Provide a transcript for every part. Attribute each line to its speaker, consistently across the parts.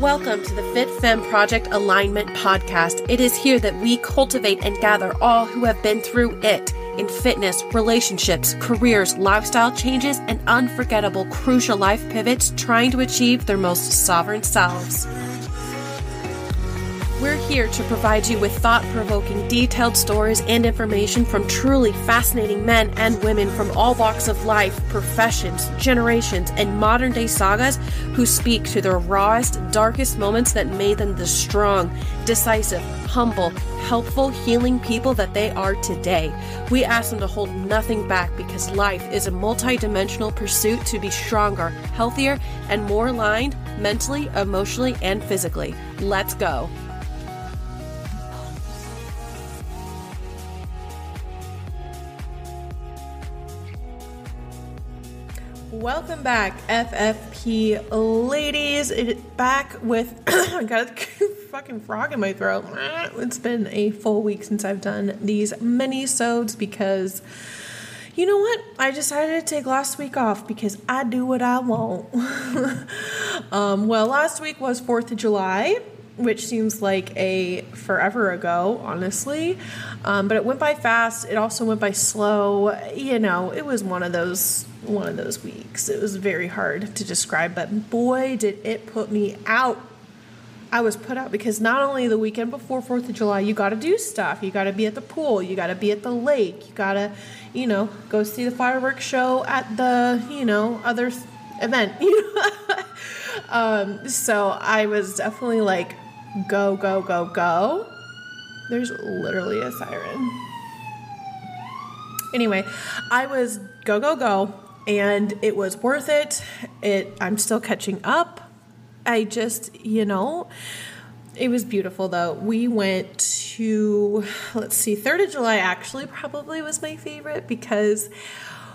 Speaker 1: Welcome to the Fit Femme Project Alignment Podcast. It is here that we cultivate and gather all who have been through it in fitness, relationships, careers, lifestyle changes, and unforgettable crucial life pivots trying to achieve their most sovereign selves. We're here to provide you with thought provoking, detailed stories and information from truly fascinating men and women from all walks of life, professions, generations, and modern day sagas who speak to their rawest, darkest moments that made them the strong, decisive, humble, helpful, healing people that they are today. We ask them to hold nothing back because life is a multidimensional pursuit to be stronger, healthier, and more aligned mentally, emotionally, and physically. Let's go. Welcome back, FFP ladies. Back with I got a fucking frog in my throat. It's been a full week since I've done these mini sodes because you know what? I decided to take last week off because I do what I want. um, well, last week was Fourth of July, which seems like a forever ago, honestly. Um, but it went by fast. It also went by slow. You know, it was one of those one of those weeks. It was very hard to describe, but boy, did it put me out. I was put out because not only the weekend before 4th of July, you got to do stuff. You got to be at the pool, you got to be at the lake, you got to, you know, go see the fireworks show at the, you know, other event. um, so I was definitely like, go, go, go, go. There's literally a siren. Anyway, I was go, go, go and it was worth it. It I'm still catching up. I just, you know, it was beautiful though. We went to let's see, 3rd of July actually probably was my favorite because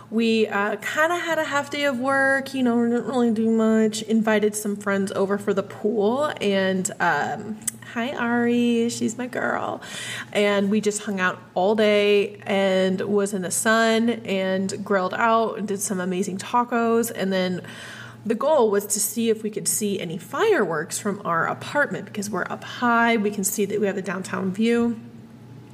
Speaker 1: we uh, kind of had a half day of work, you know, we didn't really do much. Invited some friends over for the pool, and um, hi Ari, she's my girl. And we just hung out all day and was in the sun and grilled out and did some amazing tacos. And then the goal was to see if we could see any fireworks from our apartment because we're up high. We can see that we have the downtown view.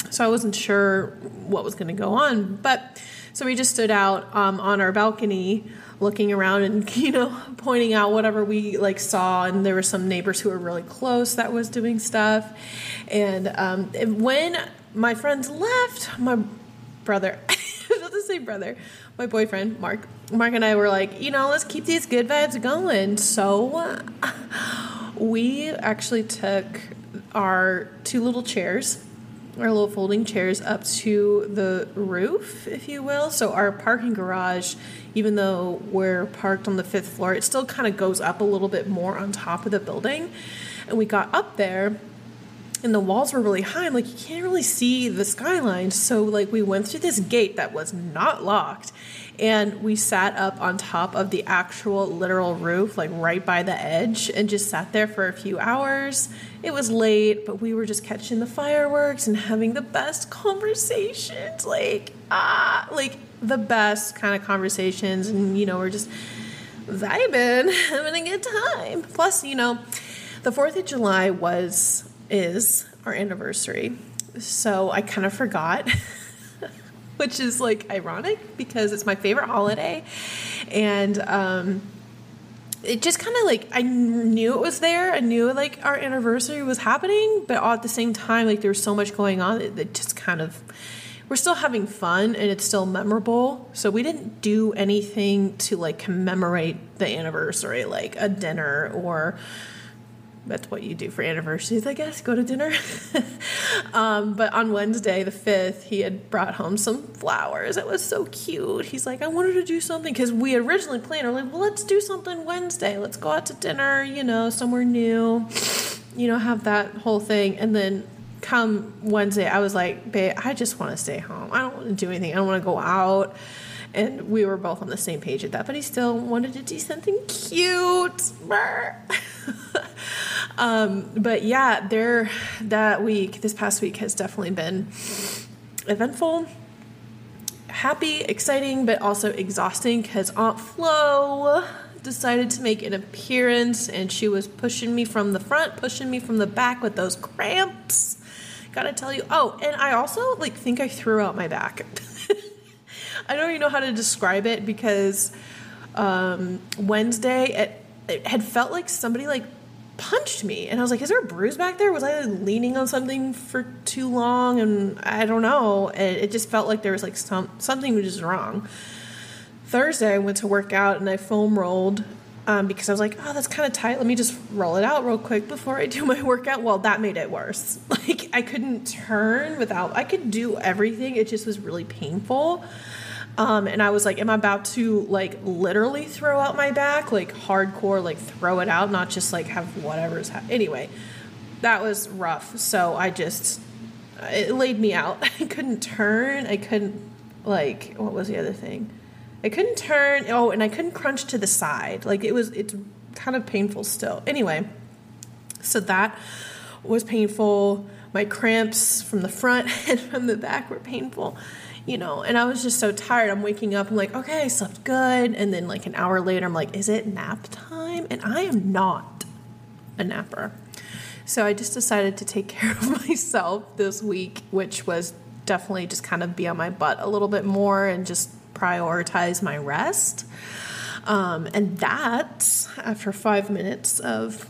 Speaker 1: So I wasn't sure what was going to go on, but so we just stood out um, on our balcony looking around and you know pointing out whatever we like saw. And there were some neighbors who were really close that was doing stuff. And um, when my friends left my brother not the same brother my boyfriend mark mark and i were like you know let's keep these good vibes going. So we actually took our two little chairs our little folding chairs up to the roof, if you will. So our parking garage, even though we're parked on the fifth floor, it still kind of goes up a little bit more on top of the building. And we got up there and the walls were really high and like you can't really see the skyline so like we went through this gate that was not locked and we sat up on top of the actual literal roof like right by the edge and just sat there for a few hours. It was late but we were just catching the fireworks and having the best conversations. Like ah like the best kind of conversations and you know we're just vibing having a good time. Plus you know the 4th of july was is our anniversary. So i kind of forgot which is like ironic because it's my favorite holiday. And um, it just kind of like I knew it was there. I knew like our anniversary was happening, but all at the same time, like there was so much going on. It just kind of we're still having fun and it's still memorable. So we didn't do anything to like commemorate the anniversary, like a dinner or that's what you do for anniversaries, I guess. Go to dinner. um, but on Wednesday, the 5th, he had brought home some flowers. It was so cute. He's like, I wanted to do something because we originally planned, we're like, well, let's do something Wednesday. Let's go out to dinner, you know, somewhere new, you know, have that whole thing. And then come Wednesday, I was like, babe, I just want to stay home. I don't want to do anything. I don't want to go out and we were both on the same page at that but he still wanted to do something cute um, but yeah, there that week, this past week has definitely been eventful, happy, exciting, but also exhausting because Aunt Flo decided to make an appearance and she was pushing me from the front, pushing me from the back with those cramps. Gotta tell you. Oh, and I also like think I threw out my back. I don't even know how to describe it because um, Wednesday it, it had felt like somebody like punched me. And i was like is there a bruise back there? Was i leaning on something for too long? And i don't know. And it just felt like there was like some something was just wrong. Thursday i went to work out and i foam rolled um, because i was like oh that's kind of tight. Let me just roll it out real quick before i do my workout. Well that made it worse. Like i couldn't turn without i could do everything. It just was really painful um, and I was like, am I about to like literally throw out my back, like hardcore, like throw it out, not just like have whatever's ha- anyway. That was rough. So I just it laid me out. I couldn't turn. I couldn't like what was the other thing? I couldn't turn. Oh, and I couldn't crunch to the side. Like it was it's kind of painful still. Anyway, so that was painful. My cramps from the front and from the back were painful you know, and I was just so tired. I'm waking up, I'm like, okay, I slept good. And then, like, an hour later, I'm like, is it nap time? And I am not a napper. So I just decided to take care of myself this week, which was definitely just kind of be on my butt a little bit more and just prioritize my rest. Um, and that, after five minutes of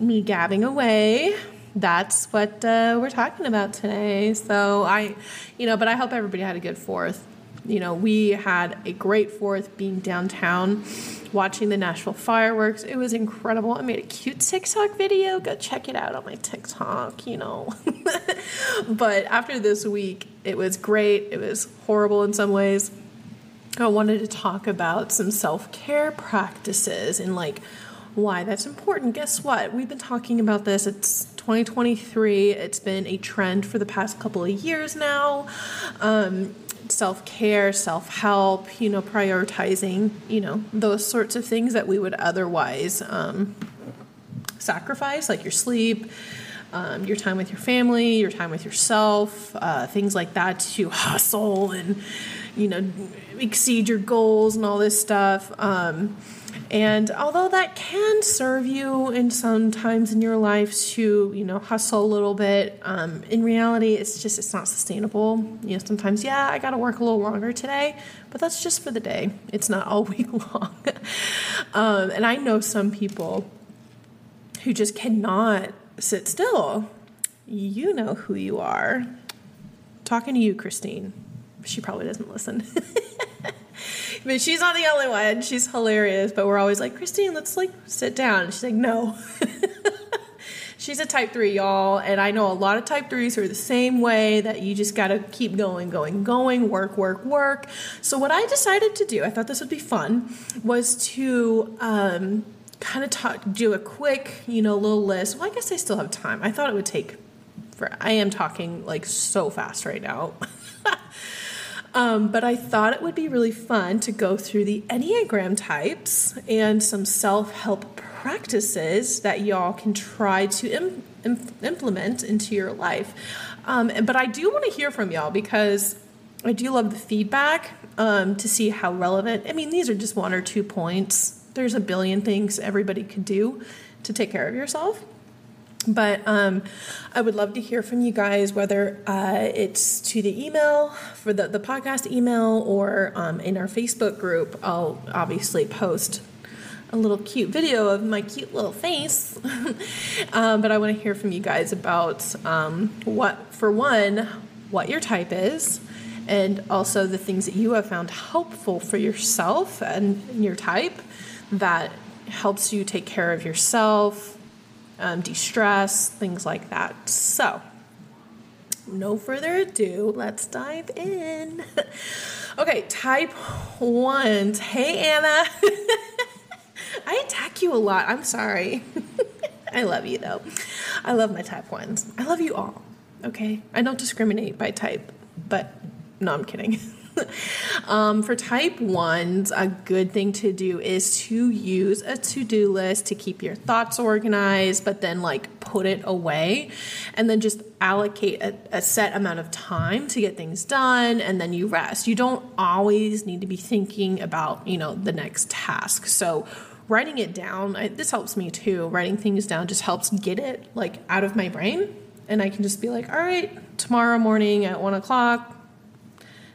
Speaker 1: me gabbing away, that's what uh, we're talking about today. So I, you know, but I hope everybody had a good fourth. You know, we had a great fourth being downtown, watching the Nashville fireworks. It was incredible. I made a cute TikTok video. Go check it out on my TikTok, you know. but after this week, it was great. It was horrible in some ways. I wanted to talk about some self care practices and like why that's important. Guess what? We've been talking about this. It's 2023. It's been a trend for the past couple of years now. Um, self care, self help, you know, prioritizing, you know, those sorts of things that we would otherwise um, sacrifice, like your sleep. Um, your time with your family, your time with yourself, uh, things like that to hustle and, you know, exceed your goals and all this stuff. Um, and although that can serve you in some times in your life to, you know, hustle a little bit, um, in reality, it's just, it's not sustainable. You know, sometimes, yeah, I got to work a little longer today, but that's just for the day. It's not all week long. um, and I know some people who just cannot sit still. You know who you are. Talking to you, Christine. She probably doesn't listen. but she's not the only one. She's hilarious. But we're always like, Christine, let's like sit down. She's like, no. she's a type three, y'all. And I know a lot of type threes are the same way that you just got to keep going, going, going, work, work, work. So, what I decided to do, I thought this would be fun, was to um, kind of talk, do a quick, you know, little list. Well, I guess I still have time. I thought it would take for, I am talking like so fast right now. Um, but I thought it would be really fun to go through the Enneagram types and some self help practices that y'all can try to Im- Im- implement into your life. Um, but I do want to hear from y'all because I do love the feedback um, to see how relevant. I mean, these are just one or two points. There's a billion things everybody could do to take care of yourself. But um, I would love to hear from you guys, whether uh, it's to the email for the, the podcast email or um, in our Facebook group. I'll obviously post a little cute video of my cute little face. um, but I want to hear from you guys about um, what, for one, what your type is, and also the things that you have found helpful for yourself and your type that helps you take care of yourself um, de stress, things like that. So, no further ado, let's dive in. okay, type ones. Hey, Anna. I attack you a lot. I'm sorry. I love you, though. I love my type ones. I love you all. Okay? I don't discriminate by type, but no, I'm kidding. um, for type ones, a good thing to do is to use a to do list to keep your thoughts organized, but then like put it away and then just allocate a, a set amount of time to get things done and then you rest. You don't always need to be thinking about, you know, the next task. So writing it down, I, this helps me too. Writing things down just helps get it like out of my brain. And I can just be like, all right, tomorrow morning at one o'clock.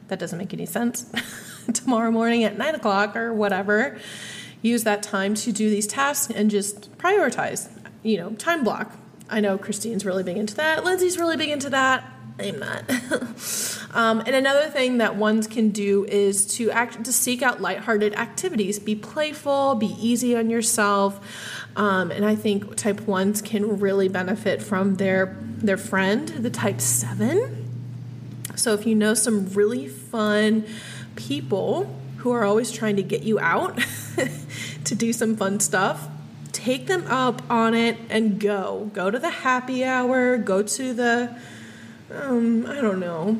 Speaker 1: That doesn't make any sense. tomorrow morning at nine o'clock or whatever. Use that time to do these tasks and just prioritize, you know, time block. I know Christine's really big into that. Lindsay's really big into that. I'm not. um, and another thing that ones can do is to act to seek out lighthearted activities. Be playful, be easy on yourself. Um, and I think type ones can really benefit from their their friend, the type seven. So if you know some really fun people who are always trying to get you out to do some fun stuff, take them up on it and go. Go to the happy hour, go to the um, I don't know,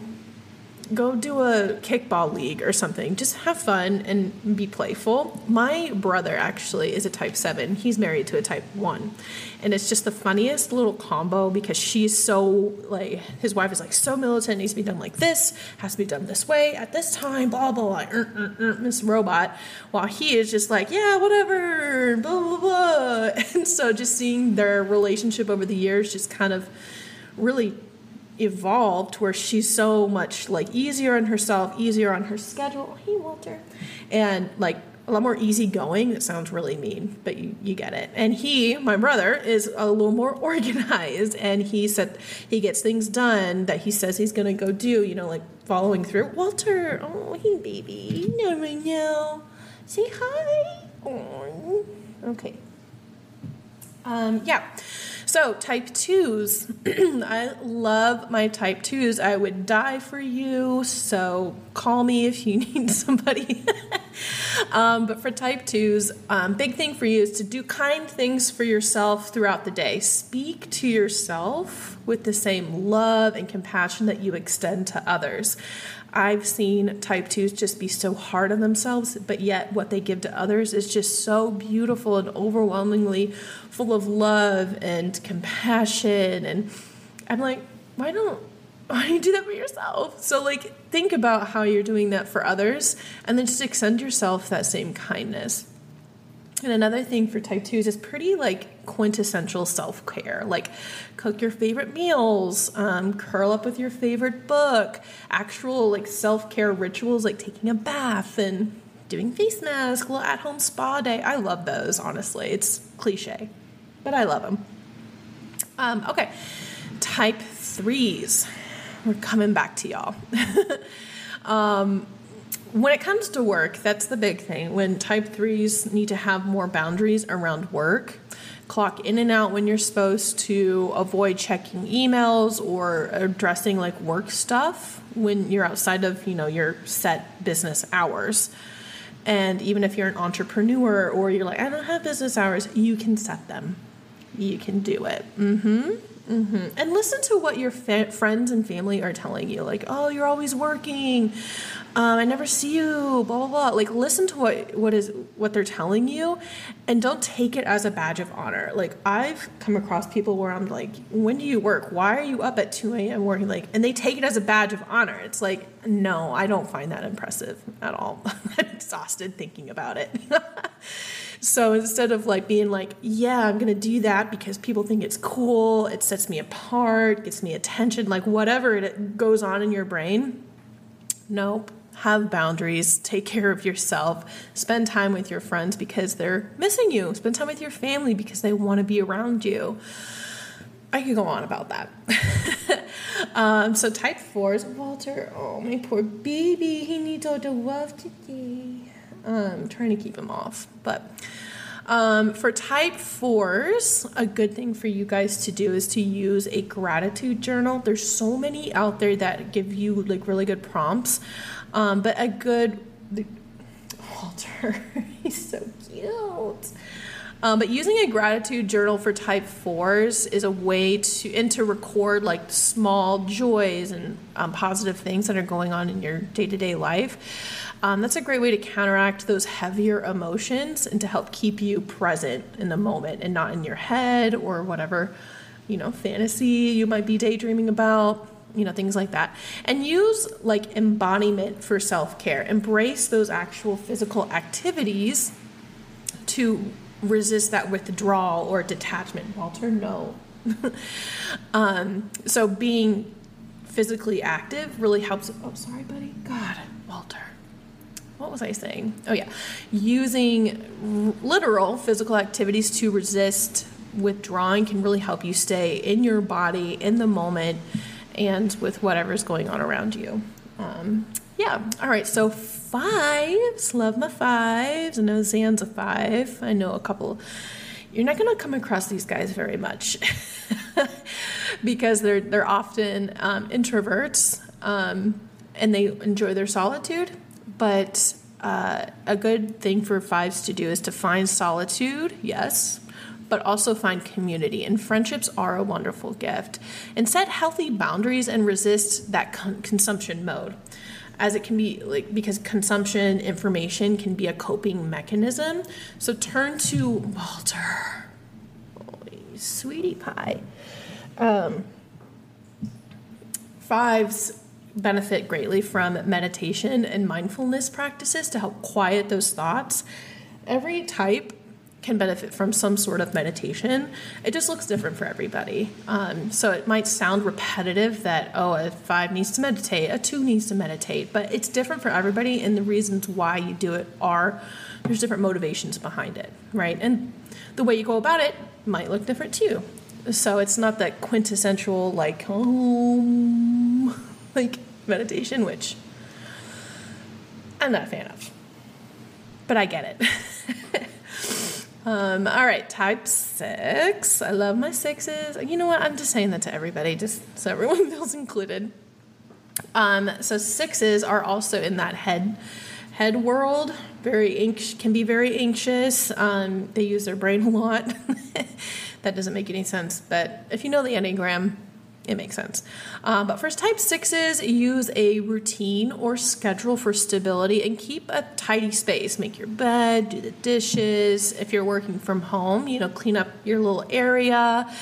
Speaker 1: go do a kickball league or something. Just have fun and be playful. My brother actually is a type 7. He's married to a type 1. And it's just the funniest little combo because she's so like his wife is like so militant, needs to be done like this, has to be done this way at this time, blah blah blah, uh, uh, uh, Miss Robot, while he is just like, yeah, whatever, blah blah blah. And so just seeing their relationship over the years just kind of really evolved where she's so much like easier on herself, easier on her schedule. Hey, Walter. And like a lot more easygoing. It sounds really mean, but you, you get it. And he, my brother, is a little more organized and he said he gets things done that he says he's to go do, you know, like following through. Walter, oh, hey, baby, you know. Say hi. Oh. Okay. Um, yeah. So, type twos. I love my type twos. I would die for you. So, call me if you need somebody. um, but for type twos, um, big thing for you is to do kind things for yourself throughout the day. Speak to yourself with the same love and compassion that you extend to others. I've seen type 2s just be so hard on themselves, but yet what they give to others is just so beautiful and overwhelmingly full of love and compassion. And I'm like, why don't why don't you do that for yourself? So like think about how you're doing that for others and then just extend yourself that same kindness. And another thing for type 2s is pretty like quintessential self care. Like cook your favorite meals, um, curl up with your favorite book, actual like self care rituals like taking a bath and doing face mask, little at home spa day. I love those, honestly. It's cliche, but I love them. Um, okay, type 3s. We're coming back to y'all. um, when it comes to work, that's the big thing. When type threes need to have more boundaries around work, clock in and out when you're supposed to, avoid checking emails or addressing like work stuff when you're outside of, you know, your set business hours. And even if you're an entrepreneur or you're like, I don't have business hours, you can set them. You can do it. Mm-hmm. Mm-hmm. And listen to what your fa- friends and family are telling you. Like, oh, you're always working um, I never see you, blah blah blah. Like listen to what what is what they're telling you, and don't take it as a badge of honor. Like I've come across people where I'm like, when do you work? Why are you up at two a.m. working? Like, and they take it as a badge of honor. It's like, no, I don't find that impressive at all. I'm exhausted thinking about it. So instead of like being like, yeah, I'm gonna do that because people think it's cool, it sets me apart, gets me attention, like whatever it goes on in your brain. Nope have boundaries, take care of yourself, spend time with your friends because they're missing you, spend time with your family because they want to be around you. I could go on about that. um, so type four is Walter. Oh, my poor baby. He needs all the love today. I'm trying to keep him off, but. Um, for type fours, a good thing for you guys to do is to use a gratitude journal. There's so many out there that give you like really good prompts. Um, but a good Walter, he's so cute. Um, but using a gratitude journal for type fours is a way to and to record like small joys and um, positive things that are going on in your day to day life. Um, that's a great way to counteract those heavier emotions and to help keep you present in the moment and not in your head or whatever you know fantasy you might be daydreaming about you know things like that and use like embodiment for self-care embrace those actual physical activities to resist that withdrawal or detachment. Walter, no. um, so being physically active really helps. Oh, sorry, buddy. God, Walter. Was I saying? Oh, yeah. Using literal physical activities to resist withdrawing can really help you stay in your body, in the moment, and with whatever's going on around you. Um, yeah. All right. So fives. Love my fives. I know Zan's a five. I know a couple. You're not going to come across these guys very much because they're they're often um, introverts um, and they enjoy their solitude. But uh, a good thing for fives to do is to find solitude. Yes, but also find community. And friendships are a wonderful gift. And set healthy boundaries and resist that con- consumption mode. As it can be like because consumption information can be a coping mechanism. So turn to Walter, sweetie pie. Um, fives benefit greatly from meditation and mindfulness practices to help quiet those thoughts. Every type can benefit from some sort of meditation. It just looks different for everybody. Um, so it might sound repetitive that, oh, a five needs to meditate, a two needs to meditate, but it's different for everybody, and the reasons why you do it are there's different motivations behind it, right? And the way you go about it might look different too. So it's not that quintessential, like, home, like meditation, which I'm not a fan of. But I get it. Um, all right, type six. I love my sixes. You know what? I'm just saying that to everybody, just so everyone feels included. Um, so sixes are also in that head head world. Very can be very anxious. Um, they use their brain a lot. that doesn't make any sense, but if you know the enneagram, it makes sense. Uh, but for type sixes, use a routine or schedule for stability and keep a tidy space. Make your bed, do the dishes. If you're working from home, you know, clean up your little area.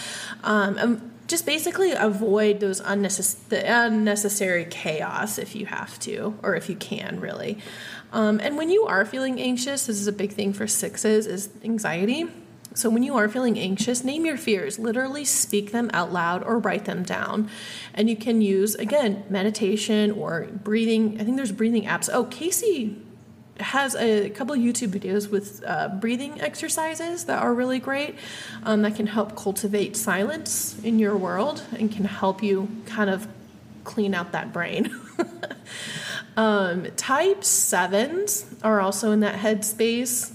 Speaker 1: Um, and just basically avoid those unnecess- unnecessary chaos if you have to, or if you can, really. Um, and when you are feeling anxious, this is a big thing for sixes, is anxiety so when you are feeling anxious, name your fears. Literally speak them out loud or write them down. And you can use, again, meditation or breathing. I think there's breathing apps. Oh, Casey has a couple YouTube videos with uh, breathing exercises that are really great um, that can help cultivate silence in your world and can help you kind of clean out that brain. um, type sevens are also in that headspace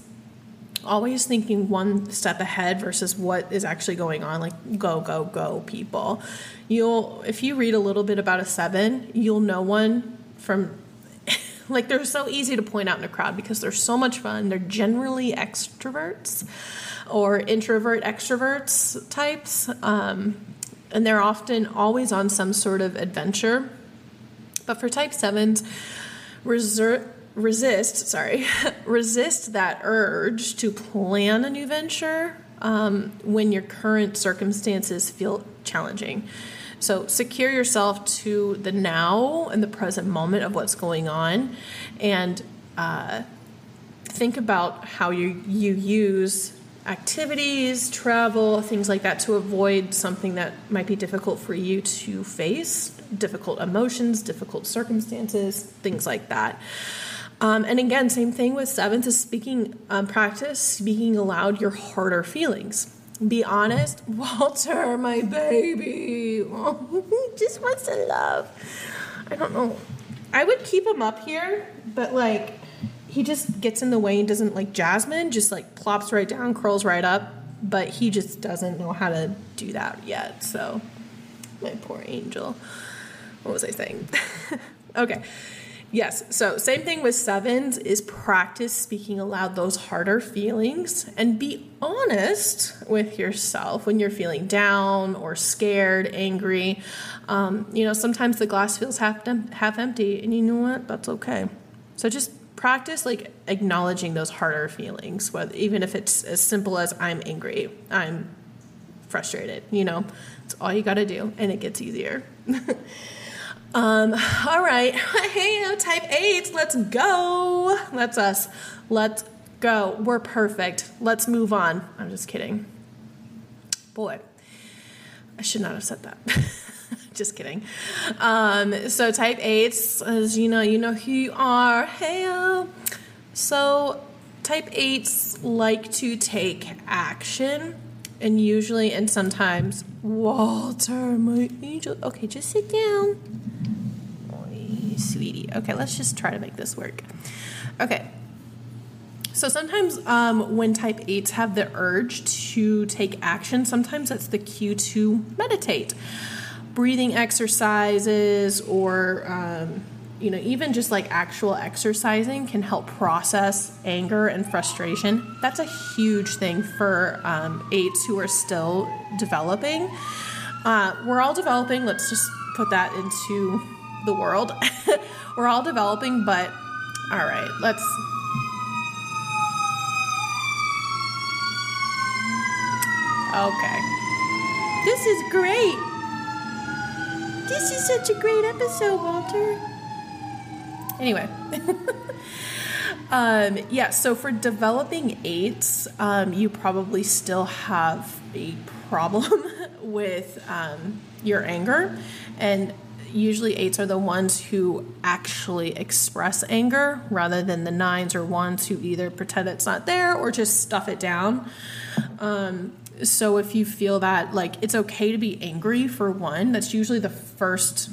Speaker 1: always thinking one step ahead versus what is actually going on like go go go people. You'll if you read a little bit about a seven you'll know one from like they're so easy to point out in a crowd because they're so much fun. They're generally extroverts or introvert extroverts types um, and they're often always on some sort of adventure. But for type sevens reserve resist, sorry, resist that urge to plan a new venture um, when your current circumstances feel challenging. So secure yourself to the now and the present moment of what's going on, and uh, think about how you you use activities, travel, things like that to avoid something that might be difficult for you to face, difficult emotions, difficult circumstances, things like that. Um, and again, same thing with seventh is speaking um, practice, speaking aloud your harder feelings. Be honest, Walter, my baby, he just wants to love. I don't know. I would keep him up here, but like he just gets in the way and doesn't like Jasmine just like plops right down, curls right up, but he just doesn't know how to do that yet. So, my poor angel. What was I saying? okay. Yes. So, same thing with sevens is practice speaking aloud those harder feelings and be honest with yourself when you're feeling down or scared, angry. Um, you know, sometimes the glass feels half, half empty, and you know what? That's okay. So, just practice like acknowledging those harder feelings, whether, even if it's as simple as I'm angry, I'm frustrated, you know, it's all you got to do, and it gets easier. Um, all right. Hey, type eight, let's go. That's us. Let's Go. We're perfect. Let's move on. I'm just kidding. Boy, I should not have said that. just kidding. Um, so type eights, as you know, you know who you are. Hey, so type eights like to take action, and usually and sometimes Walter, my angel. Okay, just sit down, sweetie. Okay, let's just try to make this work. Okay. So sometimes um, when type 8s have the urge to take action, sometimes that's the cue to meditate breathing exercises or um, you know even just like actual exercising can help process anger and frustration that's a huge thing for um, eights who are still developing uh, we're all developing let's just put that into the world we're all developing but all right let's okay this is great this is such a great episode, Walter. Anyway. um, yeah, so for developing eights, um, you probably still have a problem with um, your anger. And usually eights are the ones who actually express anger rather than the nines or ones who either pretend it's not there or just stuff it down. Um, so if you feel that like it's okay to be angry for one, that's usually the first,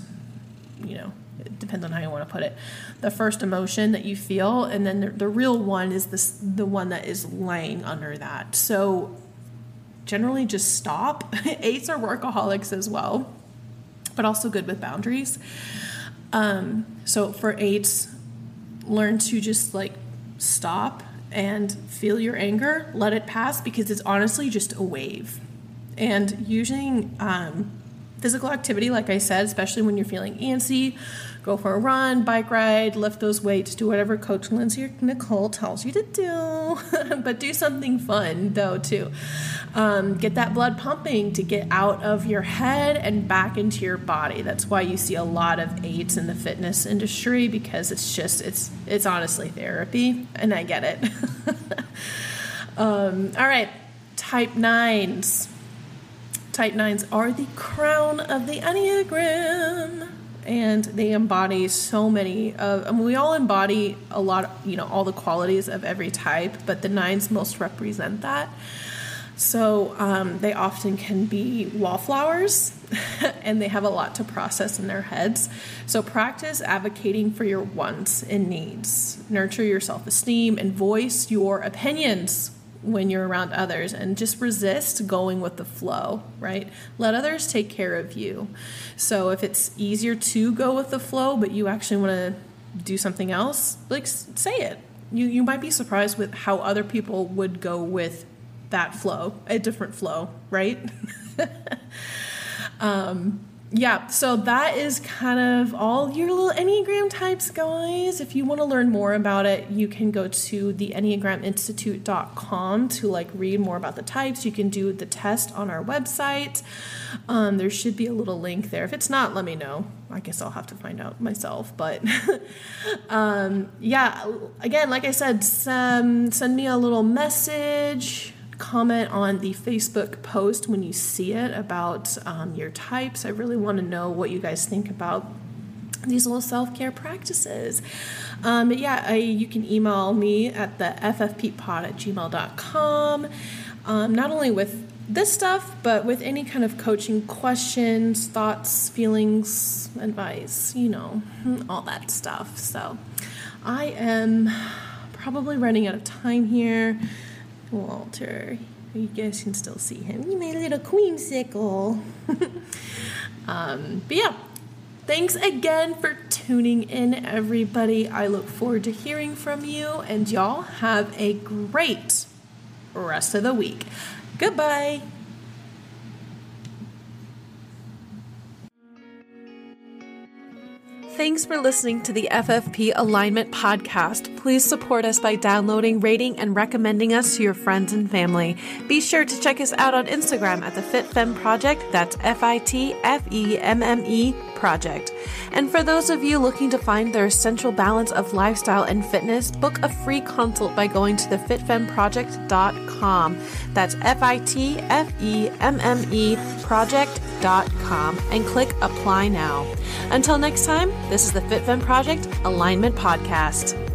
Speaker 1: you know, it depends on how you want to put it. The first emotion that you feel, and then the, the real one is this the one that is laying under that. So generally just stop. Eights are workaholics as well, but also good with boundaries. Um, so for eights, learn to just like stop and feel your anger, let it pass because it's honestly just a wave. And using um, physical activity, like I said, especially when you're feeling antsy, go for a run, bike ride, lift those weights, do whatever Coach Lindsay or Nicole tells you to do. but do something fun, though, too. Um, get that blood pumping to get out of your head and back into your body. That's why you see a lot of eights in the fitness industry because it's just, it's, it's honestly therapy, and I get it. um, all right, type nines Type 9s are the crown of the Enneagram. And they embody so many of I mean, we all embody a lot you know all the qualities of every type but the nines most represent that. So um, they often can be wallflowers and they have a lot to process in their heads. So practice advocating for your wants and needs. Nurture your self-esteem and voice your opinions when you're around others and just resist going with the flow, right? Let others take care of you. So if it's easier to go with the flow, but you actually want to do something else, like say it. You you might be surprised with how other people would go with that flow, a different flow, right? um, yeah, so that is kind of all your little Enneagram types, guys. If you want to learn more about it, you can go to the EnneagramInstitute.com to like read more about the types. You can do the test on our website. Um, there should be a little link there. If it's not, let me know. I guess I'll have to find out myself. But um, yeah, again, like I said, send, send me a little message comment on the Facebook post when you see it about um, your types. I really want to know what you guys think about these little self care practices. Um, but yeah, I, you can email me at the ffppod at gmail.com. Um, not only with this stuff, but with any kind of coaching questions, thoughts, feelings, advice, you know, all that stuff. So I am probably running out of time here. Walter. You guys can still see him. My little queensicle. um, but yeah, thanks again for tuning in, everybody. I look forward to hearing from you, and y'all have a great rest of the week. Goodbye. Thanks for listening to the FFP Alignment Podcast. Please support us by downloading, rating, and recommending us to your friends and family. Be sure to check us out on Instagram at the FitFemme Project. That's F I T F E M M E Project. And for those of you looking to find their essential balance of lifestyle and fitness, book a free consult by going to thefitfemmeproject.com. That's F I T F E M M E project.com and click apply now. Until next time, this is the FitFemme Project Alignment Podcast.